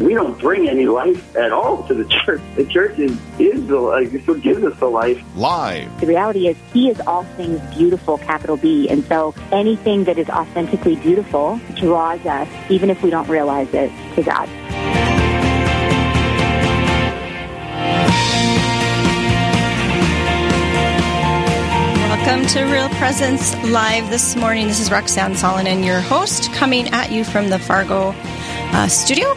We don't bring any life at all to the church. The church is, is the life. It's what gives us the life. Live. The reality is, He is all things beautiful, capital B. And so anything that is authentically beautiful draws us, even if we don't realize it, to God. Welcome to Real Presence Live this morning. This is Roxanne Salonen, your host, coming at you from the Fargo uh, studio.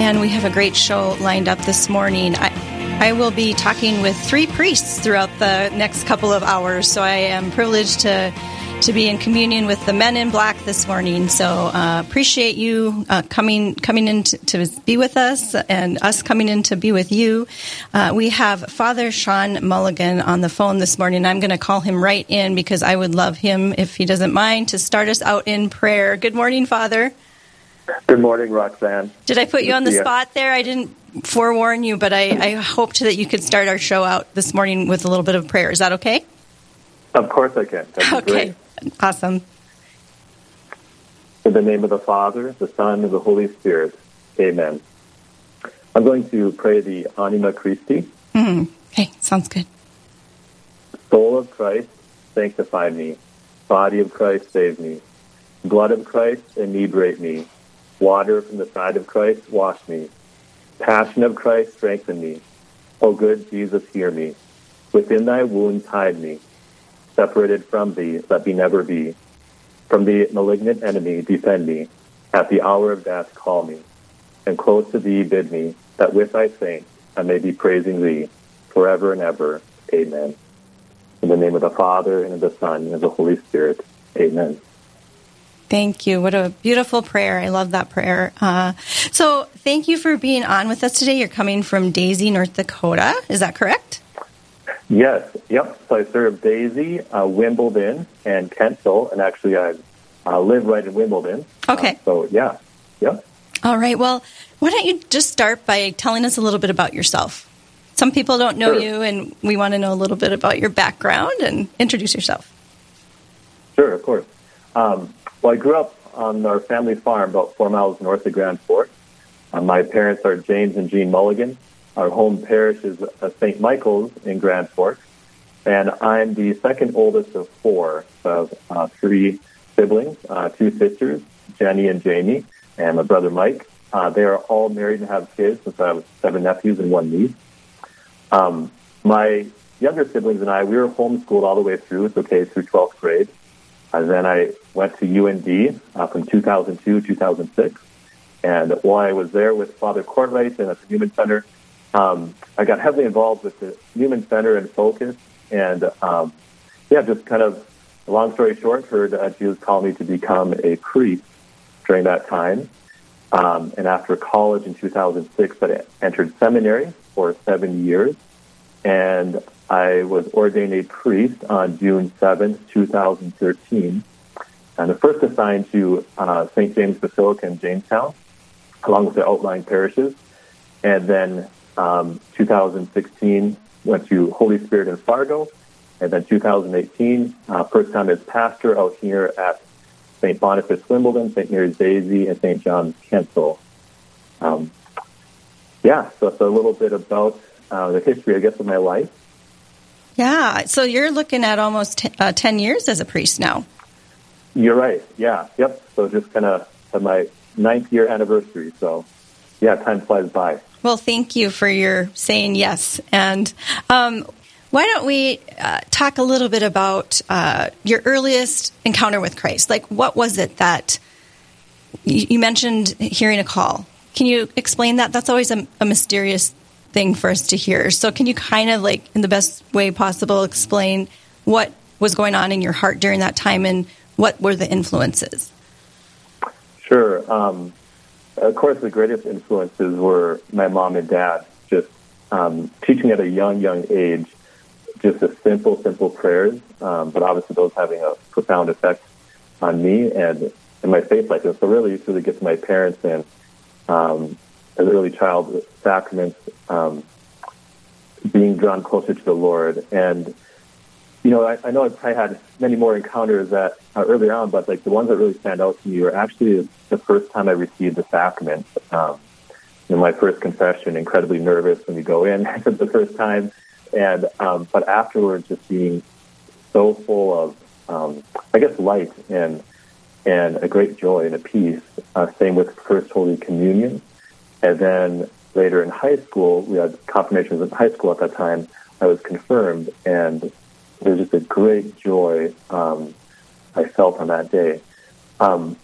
And we have a great show lined up this morning. I, I will be talking with three priests throughout the next couple of hours, so I am privileged to to be in communion with the men in black this morning. So uh, appreciate you uh, coming coming in to, to, be with us and us coming in to be with you. Uh, we have Father Sean Mulligan on the phone this morning. I'm going to call him right in because I would love him if he doesn't mind to start us out in prayer. Good morning, Father. Good morning, Roxanne. Did I put you on the spot there? I didn't forewarn you, but I, I hoped that you could start our show out this morning with a little bit of prayer. Is that okay? Of course I can. okay. Great. Awesome. In the name of the Father, the Son, and the Holy Spirit. Amen. I'm going to pray the Anima Christi. Mm-hmm. Okay, sounds good. Soul of Christ, sanctify me. Body of Christ, save me. Blood of Christ, inebriate me. Water from the side of Christ, wash me. Passion of Christ, strengthen me. O good Jesus, hear me. Within thy wounds, hide me separated from thee, let me never be. From the malignant enemy, defend me. At the hour of death, call me. And close to thee, bid me, that with thy saints I may be praising thee forever and ever. Amen. In the name of the Father, and of the Son, and of the Holy Spirit. Amen. Thank you. What a beautiful prayer. I love that prayer. Uh, so, thank you for being on with us today. You're coming from Dazey, North Dakota. Is that correct? Yes, yep. So I serve Dazey, uh, Wimbledon, and Kentville, and actually I uh, live right in Wimbledon. Okay. Uh, so yeah, yep. All right. Well, why don't you just start by telling us a little bit about yourself? Some people don't know sure. you, and we want to know a little bit about your background and introduce yourself. Sure, of course. Um, well, I grew up on our family farm about four miles north of Grand Forks. Uh, my parents are James and Jean Mulligan. Our home parish is uh, St. Michael's in Grand Forks, and I'm the second oldest of four of uh, three siblings, uh, two sisters, Jenny and Jamie, and my brother Mike. Uh, they are all married and have kids, since I have seven nephews and one niece. Um, my younger siblings and I, we were homeschooled all the way through, so K through 12th grade. And then I went to UND uh, from 2002 2006. And while I was there with Father Courtwright and at the Newman Center, um, I got heavily involved with the Newman Center and Focus, and um, yeah, just kind of, long story short, heard uh, Jesus call me to become a priest during that time. Um, and after college in 2006, I entered seminary for seven years, and I was ordained a priest on June 7th, 2013, and the first assigned to uh, St. James Basilica in Jamestown, along with the outlying parishes, and then um, 2016 went to Holy Spirit in Fargo, and then 2018, uh, first time as pastor out here at St. Boniface Wimbledon, St. Mary's Dazey, and St. John's Kentville. Um, yeah, so it's a little bit about uh, the history, I guess, of my life. Yeah, so you're looking at almost t- uh, 10 years as a priest now. You're right. Yeah, yep. So just kind of my ninth year anniversary. So, yeah, time flies by. Well, thank you for your saying yes. And um, why don't we uh, talk a little bit about uh, your earliest encounter with Christ? Like, what was it that you, you mentioned hearing a call? Can you explain that? That's always a, a mysterious thing for us to hear. So, can you kind of, like, in the best way possible, explain what was going on in your heart during that time and what were the influences? Sure. Um, of course, the greatest influences were my mom and dad, just um, teaching at a young, young age, just the simple, simple prayers, um, but obviously those having a profound effect on me and in my faith life. And so really, you really get to my parents and um, as early child, sacraments, um, being drawn closer to the Lord. And, you know, I, I know I've had many more encounters that uh, earlier on, but like the ones that really stand out to me were actually the first time I received the sacrament. Um, know, my first confession, incredibly nervous when you go in for the first time. And, um, but afterwards just being so full of, um, I guess, light and, and a great joy and a peace. Uh, same with First Holy Communion. And then later in high school, we had confirmations in high school at that time. I was confirmed, and it was just a great joy um, I felt on that day. Um,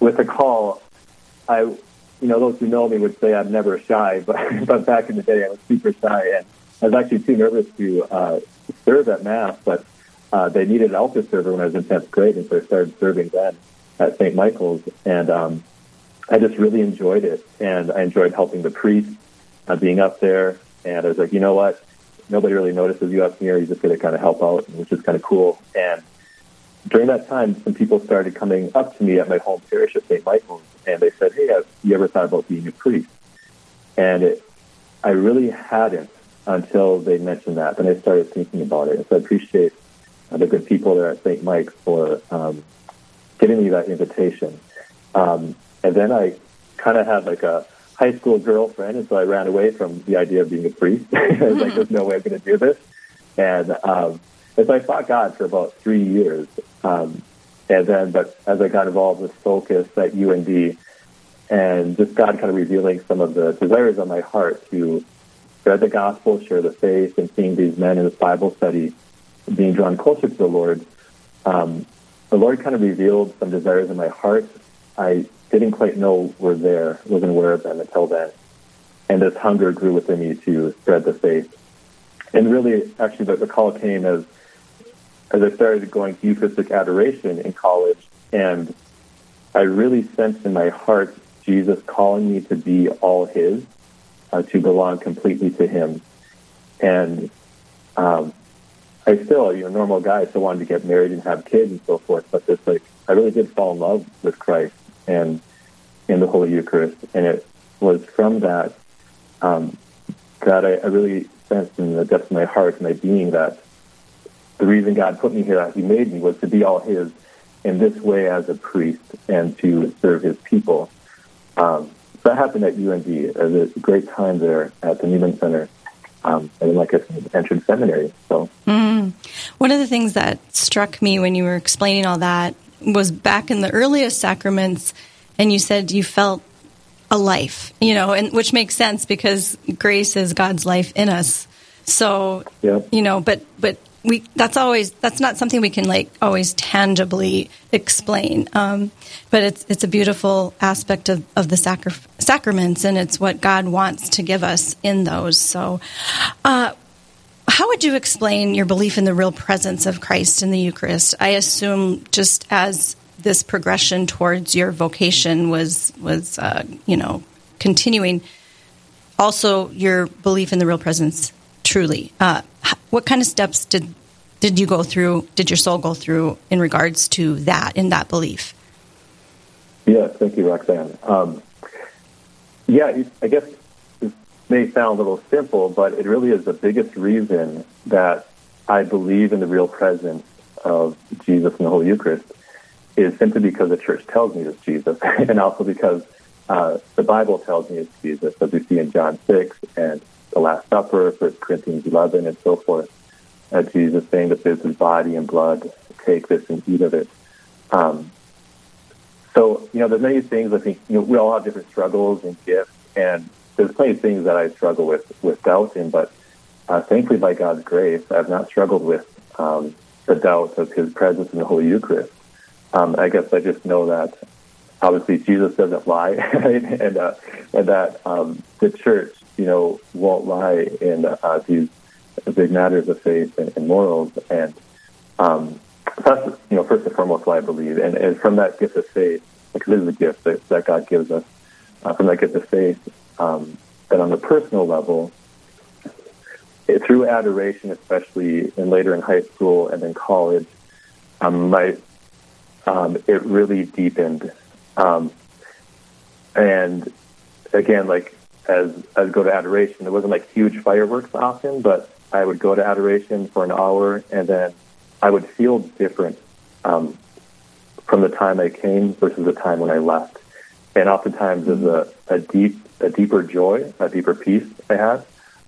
with the call, I, you know, those who know me would say I'm never shy, but but back in the day, I was super shy, and I was actually too nervous to uh, serve at mass. But uh, they needed an altar server when I was in tenth grade, and so I started serving then at St. Michael's, and um, I just really enjoyed it, and I enjoyed helping the priest, uh, being up there, and I was like, you know what, nobody really notices you up here. You just get to kind of help out, which is kind of cool. And during that time, some people started coming up to me at my home parish at St. Michael's, and they said, "Hey, have you ever thought about being a priest?" And it, I really hadn't until they mentioned that. Then I started thinking about it, and so I appreciate uh, the good people there at St. Mike's for um, giving me that invitation. Um, and then I kind of had like a high school girlfriend, and so I ran away from the idea of being a priest. I was like, "There's no way I'm going to do this." And um, and so I fought God for about three years. Um, and then, but as I got involved with Focus at UND, and just God kind of revealing some of the desires on my heart to spread the gospel, share the faith, and seeing these men in this Bible study being drawn closer to the Lord, um, the Lord kind of revealed some desires in my heart. I didn't quite know were there, wasn't aware of them until then. And this hunger grew within me to spread the faith. And really, actually, the, the call came as as I started going to Eucharistic adoration in college, and I really sensed in my heart Jesus calling me to be all His, uh, to belong completely to Him. And um, I still, you know, normal guy, still wanted to get married and have kids and so forth, but this, like, I really did fall in love with Christ and in the Holy Eucharist, and it was from that um, that I, I really sensed in the depths of my heart and my being that the reason God put me here, that He made me, was to be all His in this way as a priest and to serve His people. Um, that happened at UND. It was a great time there at the Newman Center. Um, and like I said, entered seminary. So, mm. one of the things that struck me when you were explaining all that was back in the earliest sacraments, and you said you felt a life, you know, and which makes sense because grace is God's life in us. So, yep. you know, but but we that's always that's not something we can like always tangibly explain um, but it's it's a beautiful aspect of, of the sacri- sacraments and it's what god wants to give us in those so uh, how would you explain your belief in the real presence of christ in the eucharist i assume just as this progression towards your vocation was was uh, you know continuing also your belief in the real presence truly. Uh, what kind of steps did did you go through? Did your soul go through in regards to that in that belief? Yes, thank you, Roxanne. Um, yeah, I guess may sound a little simple, but it really is the biggest reason that I believe in the real presence of Jesus in the Holy Eucharist is simply because the church tells me it's Jesus, and also because uh, the Bible tells me it's Jesus, as we see in John 6 and the Last Supper, 1 Corinthians 11, and so forth. Uh, Jesus saying that this is body and blood, take this and eat of it. Um, so, you know, there's many things I think, you know, we all have different struggles and gifts, and there's plenty of things that I struggle with, with doubt in, but uh, thankfully by God's grace, I've not struggled with um, the doubt of his presence in the Holy Eucharist. Um, I guess I just know that obviously Jesus doesn't lie, right? and, uh, and that um, the church, you know, won't lie in uh, these big matters of faith and, and morals. And um, that's, you know, first and foremost what I believe. And, and from that gift of faith, because it is a gift that, that God gives us, uh, from that gift of faith, um, that on the personal level, it, through adoration, especially and later in high school and then college, um, my um, it really deepened. Um, and again, like as I would go to adoration, it wasn't like huge fireworks often, but I would go to adoration for an hour, and then I would feel different um, from the time I came versus the time when I left. And oftentimes, there's a, a deep, a deeper joy, a deeper peace I had.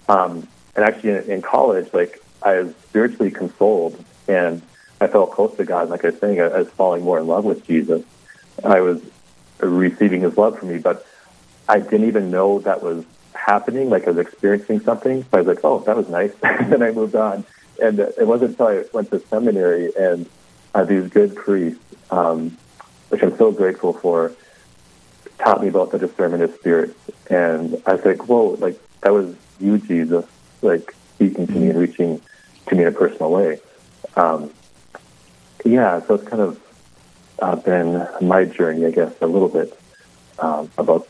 Um, and actually, in, in college, like I was spiritually consoled, and I felt close to God. Like I was saying, I, I was falling more in love with Jesus. I was receiving His love for me, but I didn't even know that was happening. Like I was experiencing something. So I was like, oh, that was nice. and then I moved on. And it wasn't until I went to seminary and uh, these good priests, um, which I'm so grateful for, taught me about the discernment of spirits. And I was like, whoa, like that was you, Jesus, like speaking to me and reaching to me in a personal way. Um, yeah, so it's kind of uh, been my journey, I guess, a little bit um, about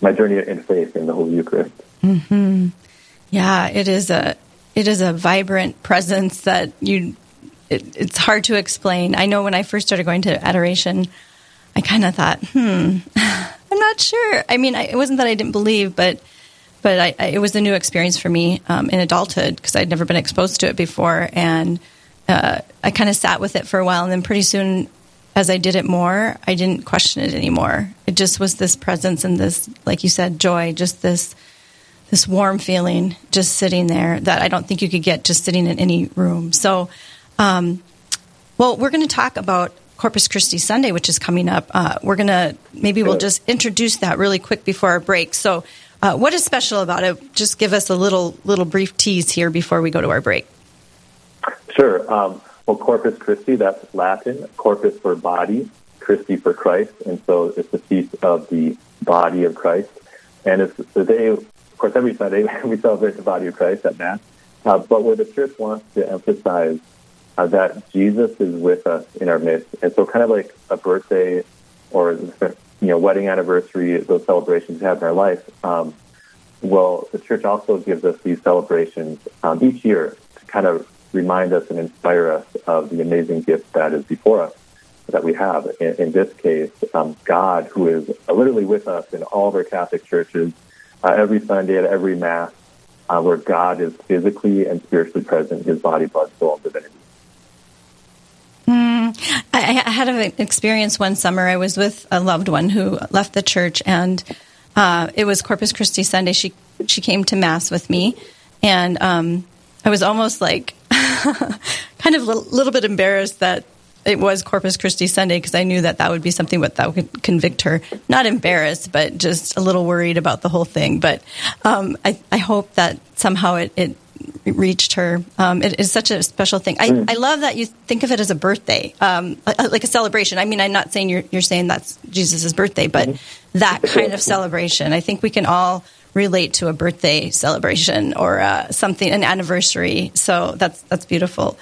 my journey in faith in the Holy Eucharist. Mm-hmm. Yeah, it is a it is a vibrant presence that you. It, it's hard to explain. I know when I first started going to adoration, I kind of thought, hmm, not sure. I mean, I, it wasn't that I didn't believe, but but I, I, it was a new experience for me um, in adulthood because I'd never been exposed to it before, and uh, I kind of sat with it for a while, and then pretty soon as I did it more, I didn't question it anymore. It just was this presence and this, like you said, joy, just this this warm feeling just sitting there that I don't think you could get just sitting in any room. So, um, well, we're going to talk about Corpus Christi Sunday, which is coming up. Uh, we're going to maybe we'll just introduce that really quick before our break. So, uh, what is special about it? Just give us a little little brief tease here before we go to our break. Sure. Um, well, Corpus Christi, that's Latin, corpus for body, Christi for Christ, and so it's the feast of the body of Christ. And it's the day, of course, every Sunday we celebrate the body of Christ at Mass, uh, but where the Church wants to emphasize uh, that Jesus is with us in our midst. And so kind of like a birthday or, you know, wedding anniversary, those celebrations we have in our life, um, well, the Church also gives us these celebrations um, each year to kind of remind us and inspire us of the amazing gift that is before us that we have. In, in this case, um, God, who is literally with us in all of our Catholic churches, uh, every Sunday at every Mass, uh, where God is physically and spiritually present, his body, blood, soul, and divinity. I, I, had an experience one summer. I was with a loved one who left the church, and uh, it was Corpus Christi Sunday. She she came to Mass with me, and um, I was almost like kind of a little, little, bit embarrassed that it was Corpus Christi Sunday because I knew that that would be something that, that would convict her. Not embarrassed, but just a little worried about the whole thing. But um, I, I, hope that somehow it, it reached her. Um, it is such a special thing. I, mm. I, love that you think of it as a birthday, um, like a celebration. I mean, I'm not saying you're, you're saying that's Jesus' birthday, but mm-hmm. that kind of celebration. I think we can all relate to a birthday celebration or uh, something, an anniversary. So that's that's beautiful.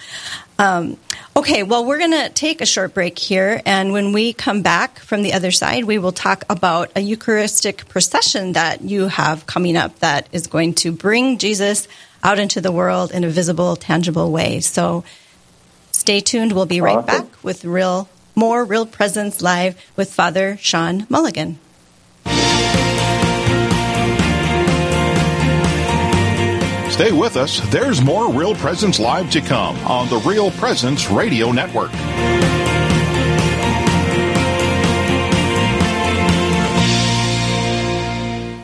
Um, okay, well, we're going to take a short break here, and when we come back from the other side, we will talk about a Eucharistic procession that you have coming up that is going to bring Jesus out into the world in a visible, tangible way. So stay tuned. We'll be right awesome. back with real more real presence live with Father Sean Mulligan. Stay with us. There's more Real Presence Live to come on the Real Presence Radio Network.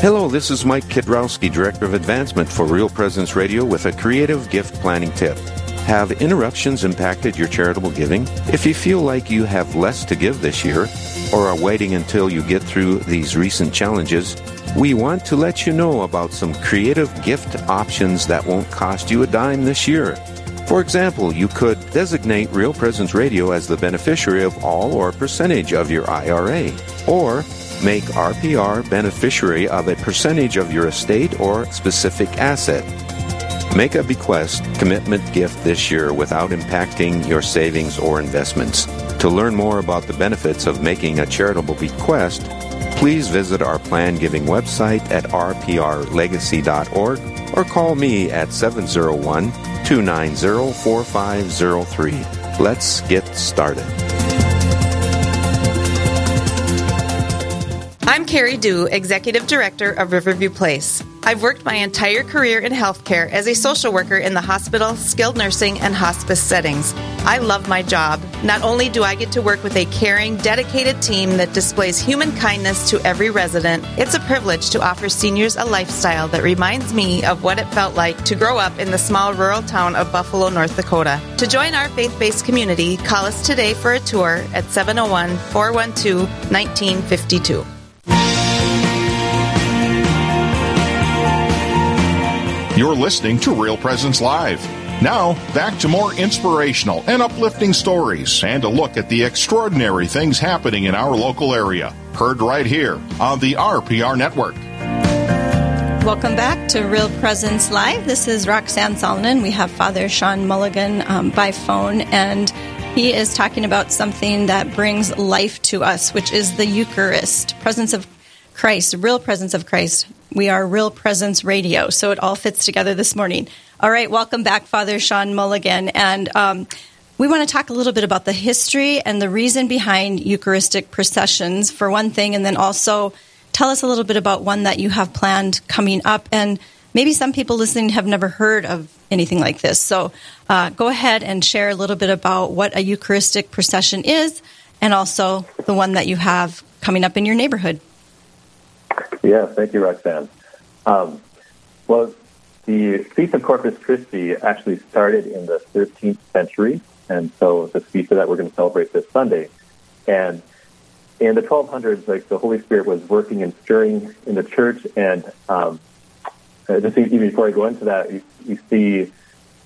Hello, this is Mike Kidrowski, Director of Advancement for Real Presence Radio with a creative gift planning tip. Have interruptions impacted your charitable giving? If you feel like you have less to give this year, or are waiting until you get through these recent challenges, we want to let you know about some creative gift options that won't cost you a dime this year. For example, you could designate Real Presence Radio as the beneficiary of all or percentage of your IRA, or make RPR beneficiary of a percentage of your estate or specific asset. Make a bequest commitment gift this year without impacting your savings or investments. To learn more about the benefits of making a charitable bequest, please visit our plan giving website at rprlegacy.org or call me at 701 290 4503. Let's get started. I'm Carrie Dew, Executive Director of Riverview Place. I've worked my entire career in healthcare as a social worker in the hospital, skilled nursing, and hospice settings. I love my job. Not only do I get to work with a caring, dedicated team that displays human kindness to every resident, it's a privilege to offer seniors a lifestyle that reminds me of what it felt like to grow up in the small rural town of Buffalo, North Dakota. To join our faith based community, call us today for a tour at 701 412 1952. You're listening to Real Presence Live. Now, back to more inspirational and uplifting stories and a look at the extraordinary things happening in our local area. Heard right here on the RPR Network. Welcome back to Real Presence Live. This is Roxanne Salonen. We have Father Sean Mulligan um, by phone, and he is talking about something that brings life to us, which is the Eucharist, presence of Christ, real presence of Christ. We are Real Presence Radio, so it all fits together this morning. All right, welcome back, Father Sean Mulligan. And um, we want to talk a little bit about the history and the reason behind Eucharistic processions, for one thing, and then also tell us a little bit about one that you have planned coming up. And maybe some people listening have never heard of anything like this. So uh, go ahead and share a little bit about what a Eucharistic procession is and also the one that you have coming up in your neighborhood. Yeah, thank you, Roxanne. Um, well, the Feast of Corpus Christi actually started in the 13th century, and so the feast that we're going to celebrate this Sunday. And in the 1200s, like the Holy Spirit was working and stirring in the church, and um, uh, just even before I go into that, you, you see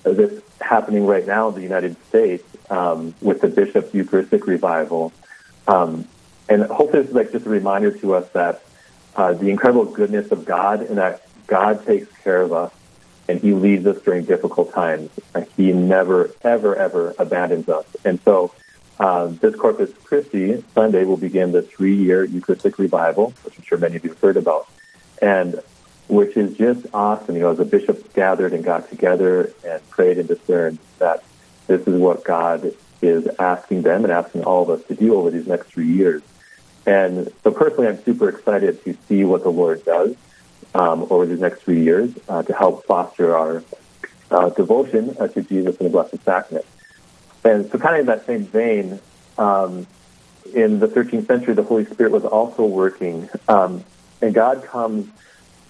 this happening right now in the United States um, with the Bishop's Eucharistic Revival. Um, and hopefully, this is like just a reminder to us that uh, the incredible goodness of God and that God takes care of us and He leads us during difficult times. He never, ever, ever abandons us. And so uh, this Corpus Christi Sunday will begin the three-year Eucharistic revival, which I'm sure many of you have heard about, and which is just awesome. You know, as the bishops gathered and got together and prayed and discerned that this is what God is asking them and asking all of us to do over these next three years. And so personally, I'm super excited to see what the Lord does um, over these next three years uh, to help foster our uh, devotion uh, to Jesus and the Blessed Sacrament. And so kind of in that same vein, um, in the 13th century, the Holy Spirit was also working. Um, and God comes,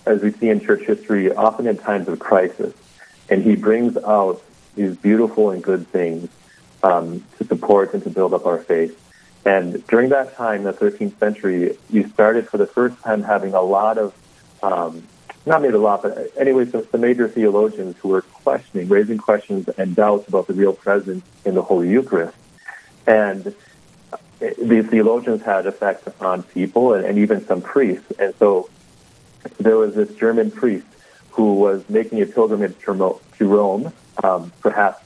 as we see in church history, often in times of crisis. And he brings out these beautiful and good things um, to support and to build up our faith. And during that time, the 13th century, you started for the first time having a lot of, um, not maybe a lot, but anyway, some, some major theologians who were questioning, raising questions and doubts about the real presence in the Holy Eucharist. And these theologians had effect on people and, and even some priests. And so there was this German priest who was making a pilgrimage to Rome, um, perhaps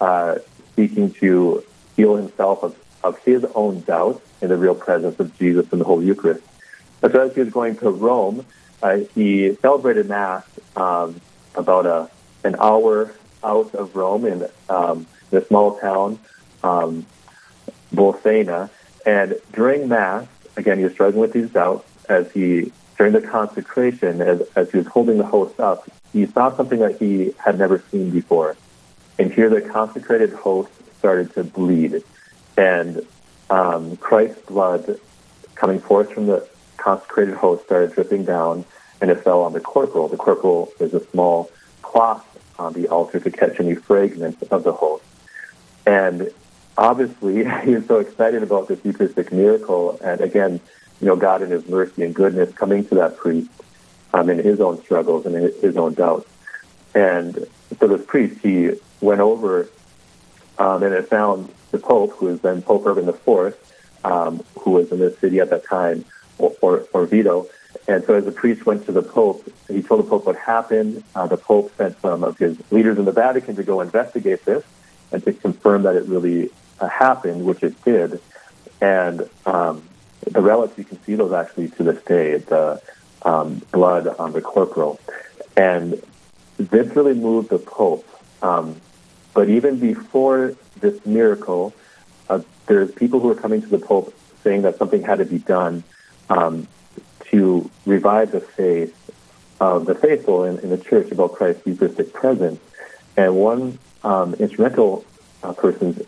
uh, seeking to heal himself of of his own doubts in the real presence of Jesus in the Holy Eucharist. So as he was going to Rome, uh, he celebrated Mass um, about a, an hour out of Rome in, um, a small town, um, Bolsena. And during Mass, again, he was struggling with these doubts as he, during the consecration, as, as he was holding the host up, he saw something that he had never seen before. And here the consecrated host started to bleed and um, Christ's blood coming forth from the consecrated host started dripping down, and it fell on the corporal. The corporal is a small cloth on the altar to catch any fragments of the host. And obviously, he was so excited about this Eucharistic miracle, and again, you know, God in His mercy and goodness coming to that priest um, in his own struggles and in his own doubts. And so this priest, he went over um, and it found the Pope, who was then Pope Urban IV, um, who was in this city at that time, or, or, Orvieto. And so as the priest went to the Pope, he told the Pope what happened. Uh, the Pope sent some of his leaders in the Vatican to go investigate this and to confirm that it really uh, happened, which it did. And um, the relics, you can see those actually to this day, the um, blood on the corporal. And this really moved the Pope. Um, but even before this miracle, uh, there's people who are coming to the Pope saying that something had to be done um, to revive the faith of the faithful in, in the church about Christ's Eucharistic presence. And one um, instrumental uh, person's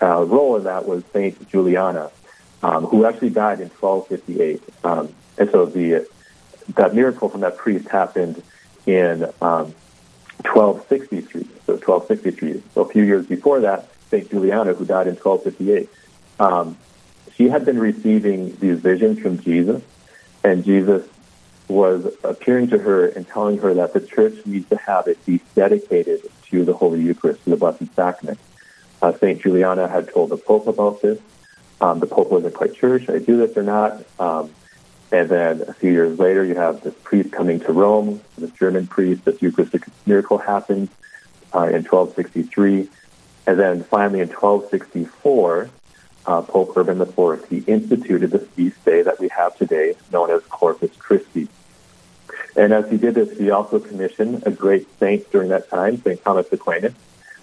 uh, role in that was Saint Juliana, um, who actually died in 1258. Um, and so the that miracle from that priest happened in 1263. Um, so 1263. So a few years before that, Saint Juliana, who died in 1258, um, she had been receiving these visions from Jesus, and Jesus was appearing to her and telling her that the church needs to have it be dedicated to the Holy Eucharist, to the Blessed Sacrament. Uh, St. Juliana had told the Pope about this. Um, the Pope wasn't quite sure, should I do this or not? Um, and then a few years later, you have this priest coming to Rome, this German priest, this Eucharistic miracle happens uh, in 1263. And then finally in 1264, uh, Pope Urban IV, he instituted the feast day that we have today, known as Corpus Christi. And as he did this, he also commissioned a great saint during that time, St. Thomas Aquinas,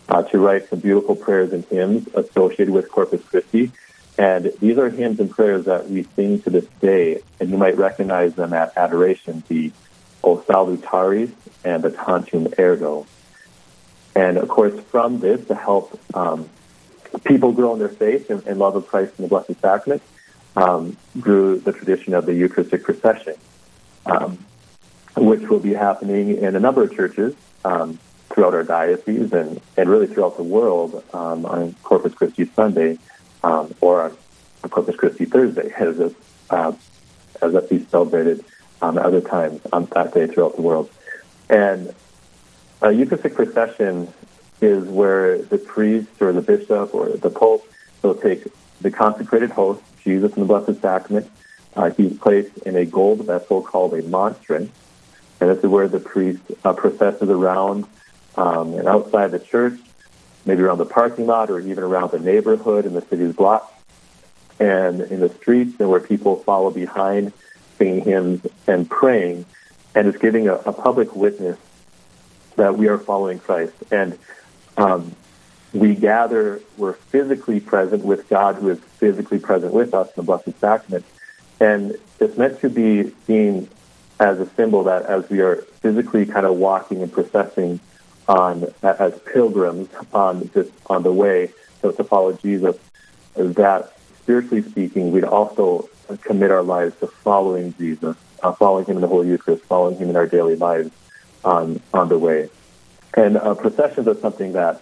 uh, to write some beautiful prayers and hymns associated with Corpus Christi. And these are hymns and prayers that we sing to this day, and you might recognize them at adoration, the O Salutaris and the Tantum Ergo. And of course, from this, to help um, people grow in their faith and, and, love of Christ and the Blessed Sacrament, um, grew the tradition of the Eucharistic procession, um, which will be happening in a number of churches um, throughout our diocese and, and really throughout the world um, on Corpus Christi Sunday um, or on Corpus Christi Thursday, as a, uh, as feast celebrated um, other times on that day throughout the world. And a Eucharistic procession is where the priest or the bishop or the pope will take the consecrated host, Jesus and the Blessed Sacrament. Uh, he's placed in a gold vessel called a monstrance, and this is where the priest uh, processes around um, and outside the church maybe around the parking lot or even around the neighborhood in the city's block and in the streets and where people follow behind singing hymns and praying and it's giving a, a public witness that we are following Christ. And um, we gather, we're physically present with God who is physically present with us in the Blessed Sacrament. And it's meant to be seen as a symbol that as we are physically kind of walking and processing on as pilgrims on this on the way to, to follow Jesus, that spiritually speaking, we'd also commit our lives to following Jesus, uh, following Him in the Holy Eucharist, following Him in our daily lives on on the way. And uh, processions are something that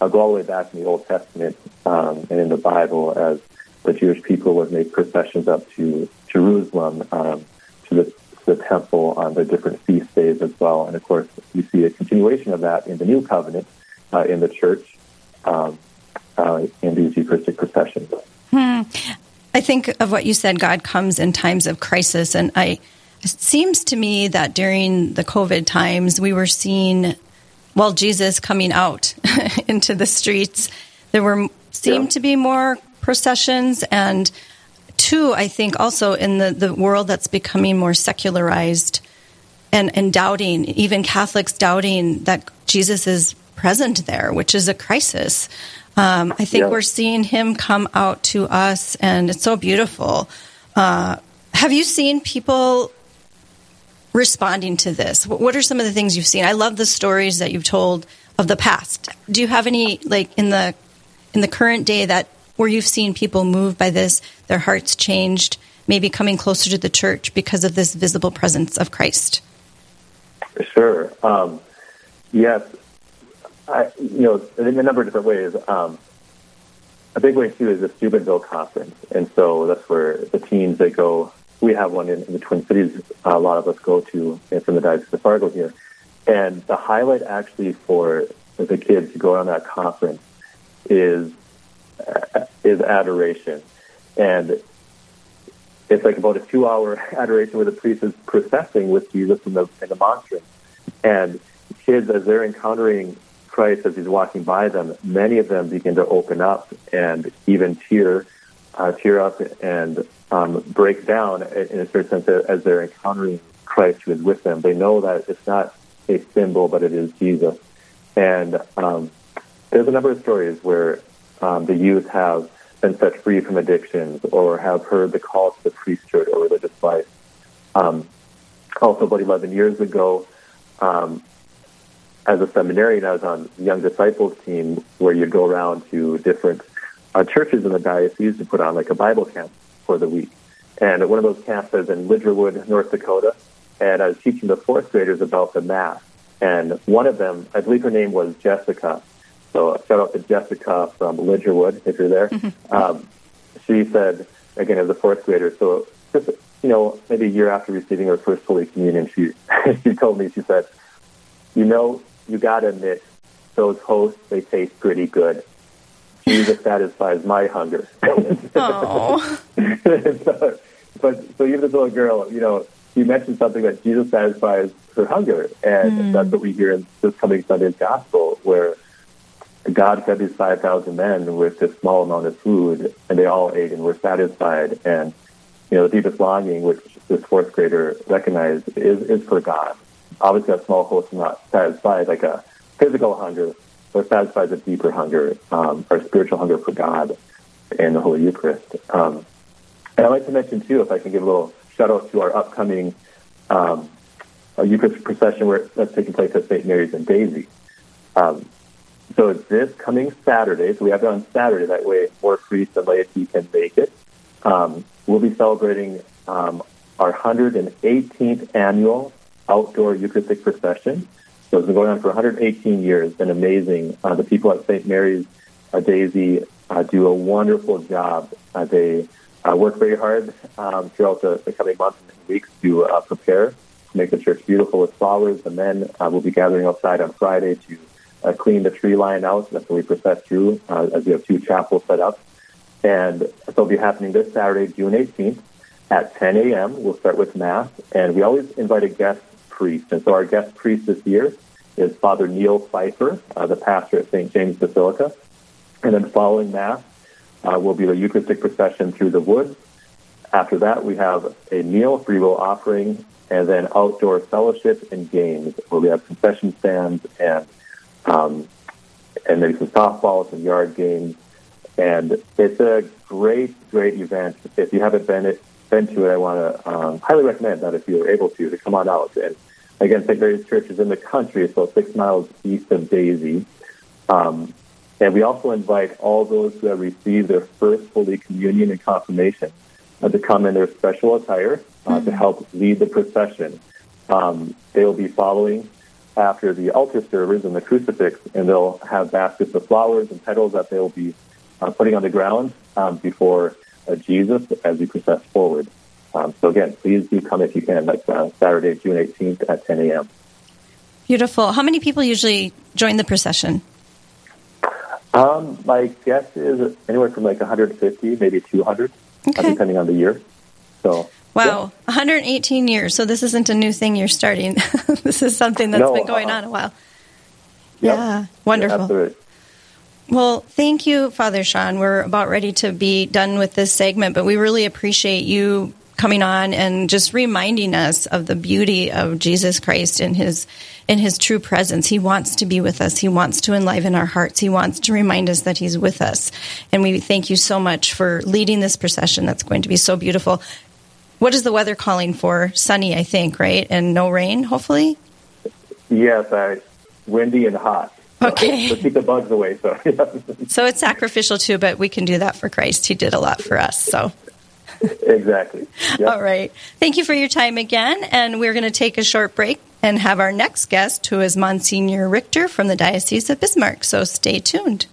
uh, go all the way back in the Old Testament um, and in the Bible, as the Jewish people would make processions up to Jerusalem um, to the the temple on the different feast days as well. And of course, you see a continuation of that in the New Covenant uh, in the church um, uh, in these Eucharistic processions. Hmm. I think of what you said God comes in times of crisis. And I, it seems to me that during the COVID times, we were seeing, well, Jesus coming out into the streets. There were seemed yeah. to be more processions and two, I think also in the, the world that's becoming more secularized and, and doubting, even Catholics doubting that Jesus is present there, which is a crisis. Um, I think yeah. we're seeing him come out to us, and it's so beautiful. Uh, have you seen people responding to this? What are some of the things you've seen? I love the stories that you've told of the past. Do you have any like in the in the current day that where you've seen people moved by this, their hearts changed, maybe coming closer to the church because of this visible presence of Christ? Sure. Um, yes. I, you know, in a number of different ways. Um, a big way too is the Steubenville conference, and so that's where the teens they go. We have one in, in the Twin Cities. Uh, a lot of us go to from the Diocese of Fargo here, and the highlight actually for the kids to go on that conference is uh, is adoration. And it's like about a two-hour adoration where the priest is processing with Jesus in the in the monstrance, and kids as they're encountering Christ as he's walking by them, many of them begin to open up and even tear, uh, tear up and um, break down in a certain sense as they're encountering Christ who is with them. They know that it's not a symbol, but it is Jesus. And um, there's a number of stories where um, the youth have been set free from addictions or have heard the call to the priesthood or religious life. Um, also, about 11 years ago, um, as a seminarian, I was on Young Disciples team where you'd go around to different uh, churches in the diocese to put on like a Bible camp for the week. And one of those camps was in Lidgerwood, North Dakota. And I was teaching the fourth graders about the Mass. And one of them, I believe her name was Jessica. So shout out to Jessica from Lidgerwood, if you're there. Mm-hmm. Um, she said, again, as a fourth grader, so just, you know, maybe a year after receiving her first Holy Communion, she, she told me, she said, you know, you got to admit, those hosts, they taste pretty good. Jesus satisfies my hunger. Oh. so, but so even this little girl, you know, you mentioned something that Jesus satisfies her hunger, and mm. that's what we hear in this coming Sunday's gospel, where God fed these five thousand men with this small amount of food, and they all ate and were satisfied. And you know, the deepest longing, which this fourth grader recognized, is is for God obviously a small host is not satisfied like a physical hunger, but satisfies a deeper hunger, um, our spiritual hunger for God and the Holy Eucharist. Um, and I'd like to mention too, if I can give a little shout out to our upcoming um, Eucharist procession where that's taking place at St. Mary's and Dazey. Um, so it's this coming Saturday. So we have it on Saturday. That way, more priests and laity can make it. Um, we'll be celebrating um, our 118th annual outdoor Eucharistic procession. So it's been going on for 118 years. It's Been amazing. Uh, the people at St. Mary's uh, Dazey uh, do a wonderful job. Uh, they uh, work very hard um, throughout the, the, coming months and weeks to uh, prepare to make the church beautiful with flowers. The men will be gathering outside on Friday to clean the tree line out. That's when we process through, as we have two chapels set up. And so it'll be happening this Saturday, June 18th at 10 a.m. We'll start with Mass, and we always invite a guest priest. And so our guest priest this year is Father Neil Pfeiffer, uh, the pastor at St. James Basilica. And then following Mass uh, will be the Eucharistic procession through the woods. After that, we have a meal, free will offering, and then outdoor fellowship and games where we have concession stands and um, and maybe some softball, some yard games. And it's a great, great event. If you haven't been, it, been to it, I want to um, highly recommend that if you're able to, to come on out and Again, St. Mary's Church is in the country, so six miles east of Dazey. Um, and we also invite all those who have received their first Holy Communion and confirmation uh, to come in their special attire uh, mm-hmm. to help lead the procession. Um, they will be following after the altar servers and the crucifix, and they'll have baskets of flowers and petals that they'll be uh, putting on the ground um, before uh, Jesus as we process forward. Um, so again, please do come if you can. That's uh, Saturday, June 18th at 10 a.m. Beautiful. How many people usually join the procession? Um, my guess is anywhere from like 150, maybe 200, uh, okay. depending on the year. So. Wow, yeah. 118 years. So this isn't a new thing you're starting. this is something that's no, been going uh, on a while. Yep. Yeah, wonderful. Yeah, well, thank you, Father Sean. We're about ready to be done with this segment, but we really appreciate you coming on and just reminding us of the beauty of Jesus Christ in his in his true presence. He wants to be with us. He wants to enliven our hearts. He wants to remind us that he's with us. And we thank you so much for leading this procession that's going to be so beautiful. What is the weather calling for? Sunny, I think, right? And no rain, hopefully? Yes, I, windy and hot. Okay. So keep the bugs away. So. so it's sacrificial too, but we can do that for Christ. He did a lot for us. So exactly. Yep. All right. Thank you for your time again. And we're going to take a short break and have our next guest, who is Monsignor Richter from the Diocese of Bismarck. So stay tuned.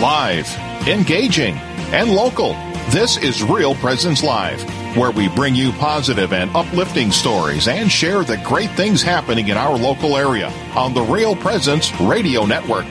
Live, engaging, and local. This is Real Presence Live, where we bring you positive and uplifting stories and share the great things happening in our local area on the Real Presence Radio Network.